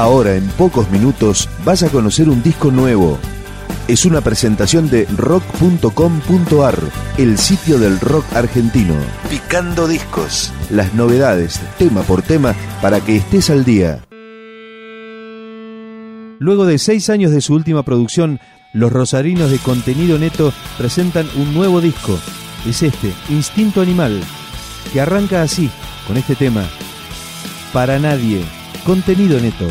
Ahora, en pocos minutos, vas a conocer un disco nuevo. Es una presentación de rock.com.ar, el sitio del rock argentino. Picando discos. Las novedades, tema por tema, para que estés al día. Luego de seis años de su última producción, los rosarinos de contenido neto presentan un nuevo disco. Es este, Instinto Animal, que arranca así, con este tema. Para nadie, contenido neto.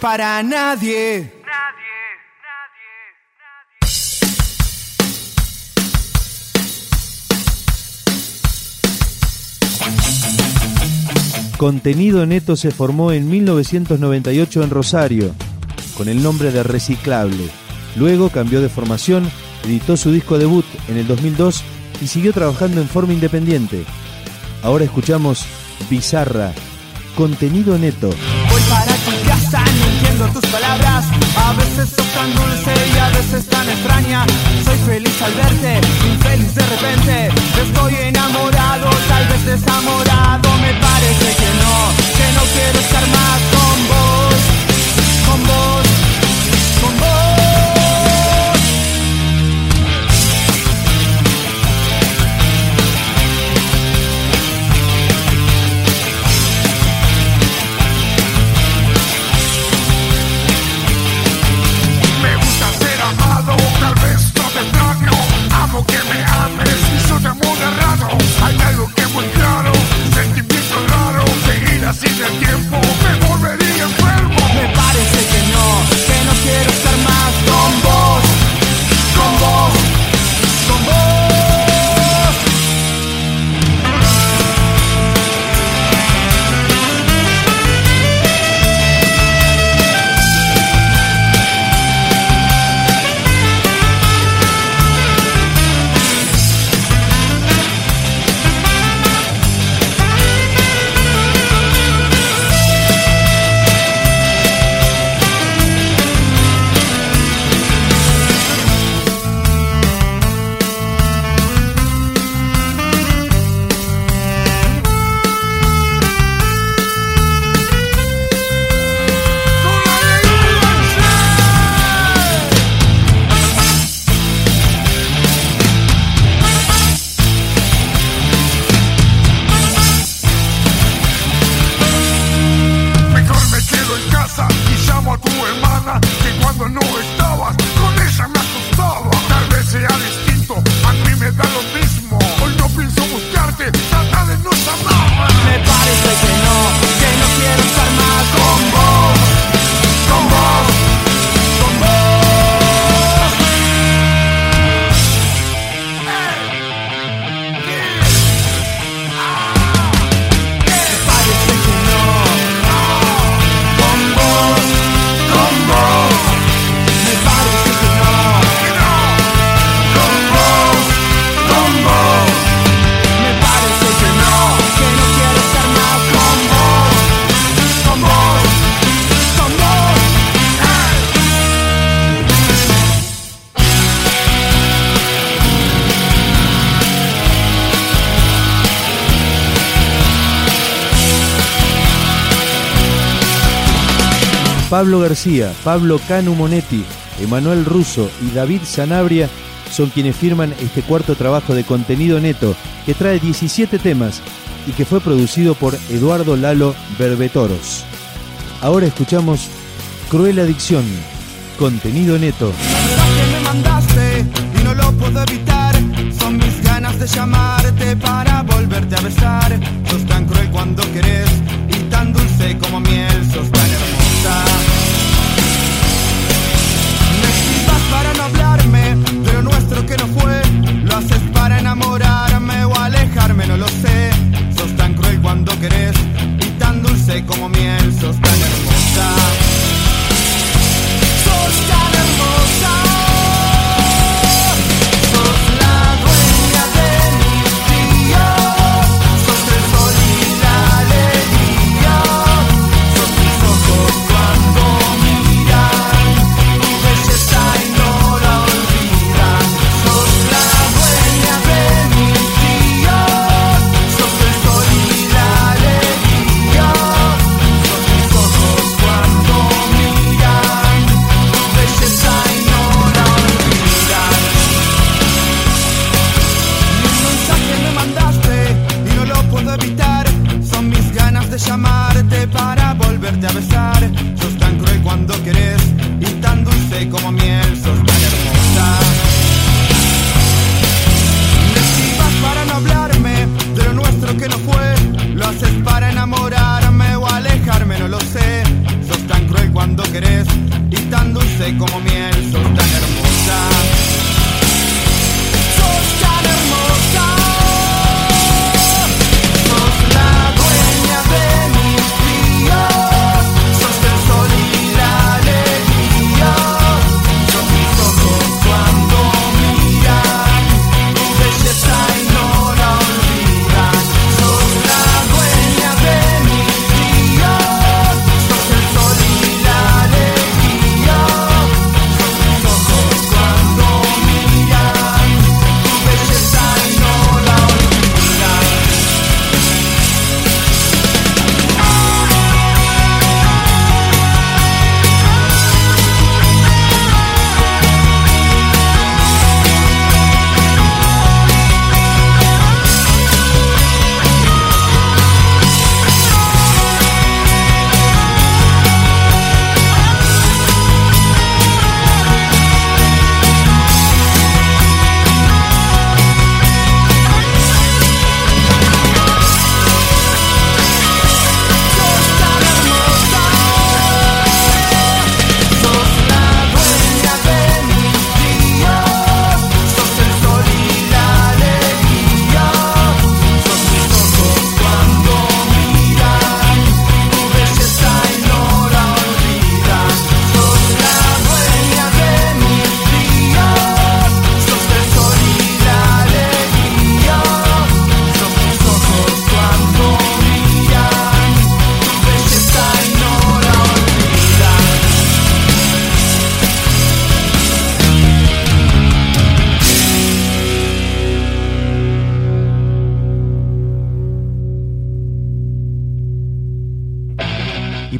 Para nadie. Contenido Neto se formó en 1998 en Rosario, con el nombre de Reciclable. Luego cambió de formación, editó su disco debut en el 2002 y siguió trabajando en forma independiente. Ahora escuchamos Bizarra, Contenido Neto. Tus palabras. A veces sos tan dulce y a veces tan extraña. Soy feliz al verte, infeliz de repente. Estoy enamorado, tal vez desamorado. Me parece que no, que no quiero estar más con vos, con vos, con vos. Pablo García, Pablo Canu Monetti, Emanuel Russo y David Sanabria son quienes firman este cuarto trabajo de contenido neto que trae 17 temas y que fue producido por Eduardo Lalo Berbetoros. Ahora escuchamos Cruel Adicción, contenido neto. Llamarte para volverte a besar. Sos tan cruel cuando querés y tan dulce como miel, sos tan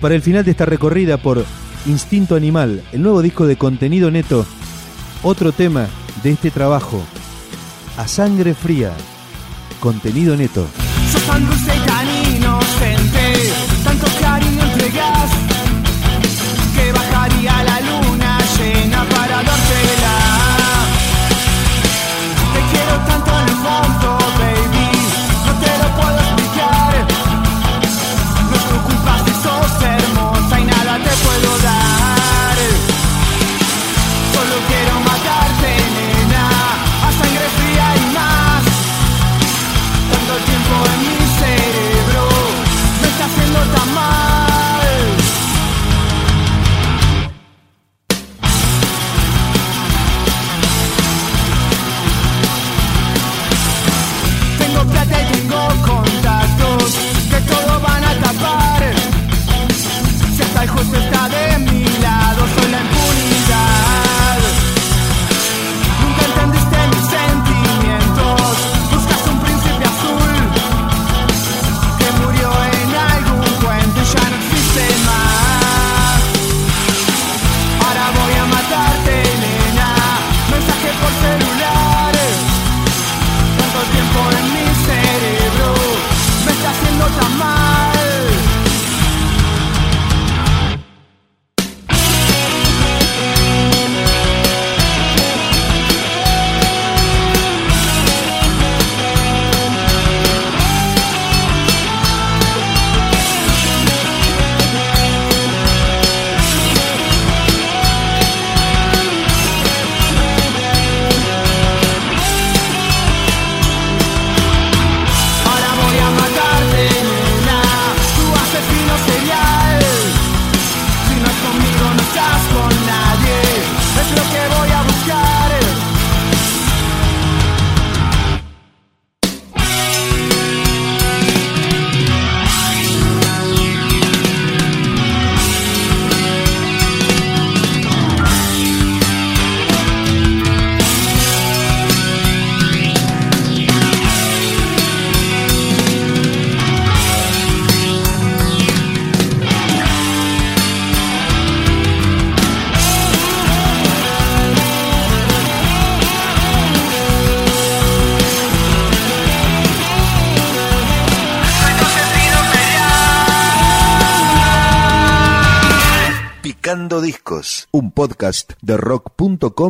Para el final de esta recorrida por Instinto Animal, el nuevo disco de contenido neto, otro tema de este trabajo, a sangre fría, contenido neto. Un podcast de rock.com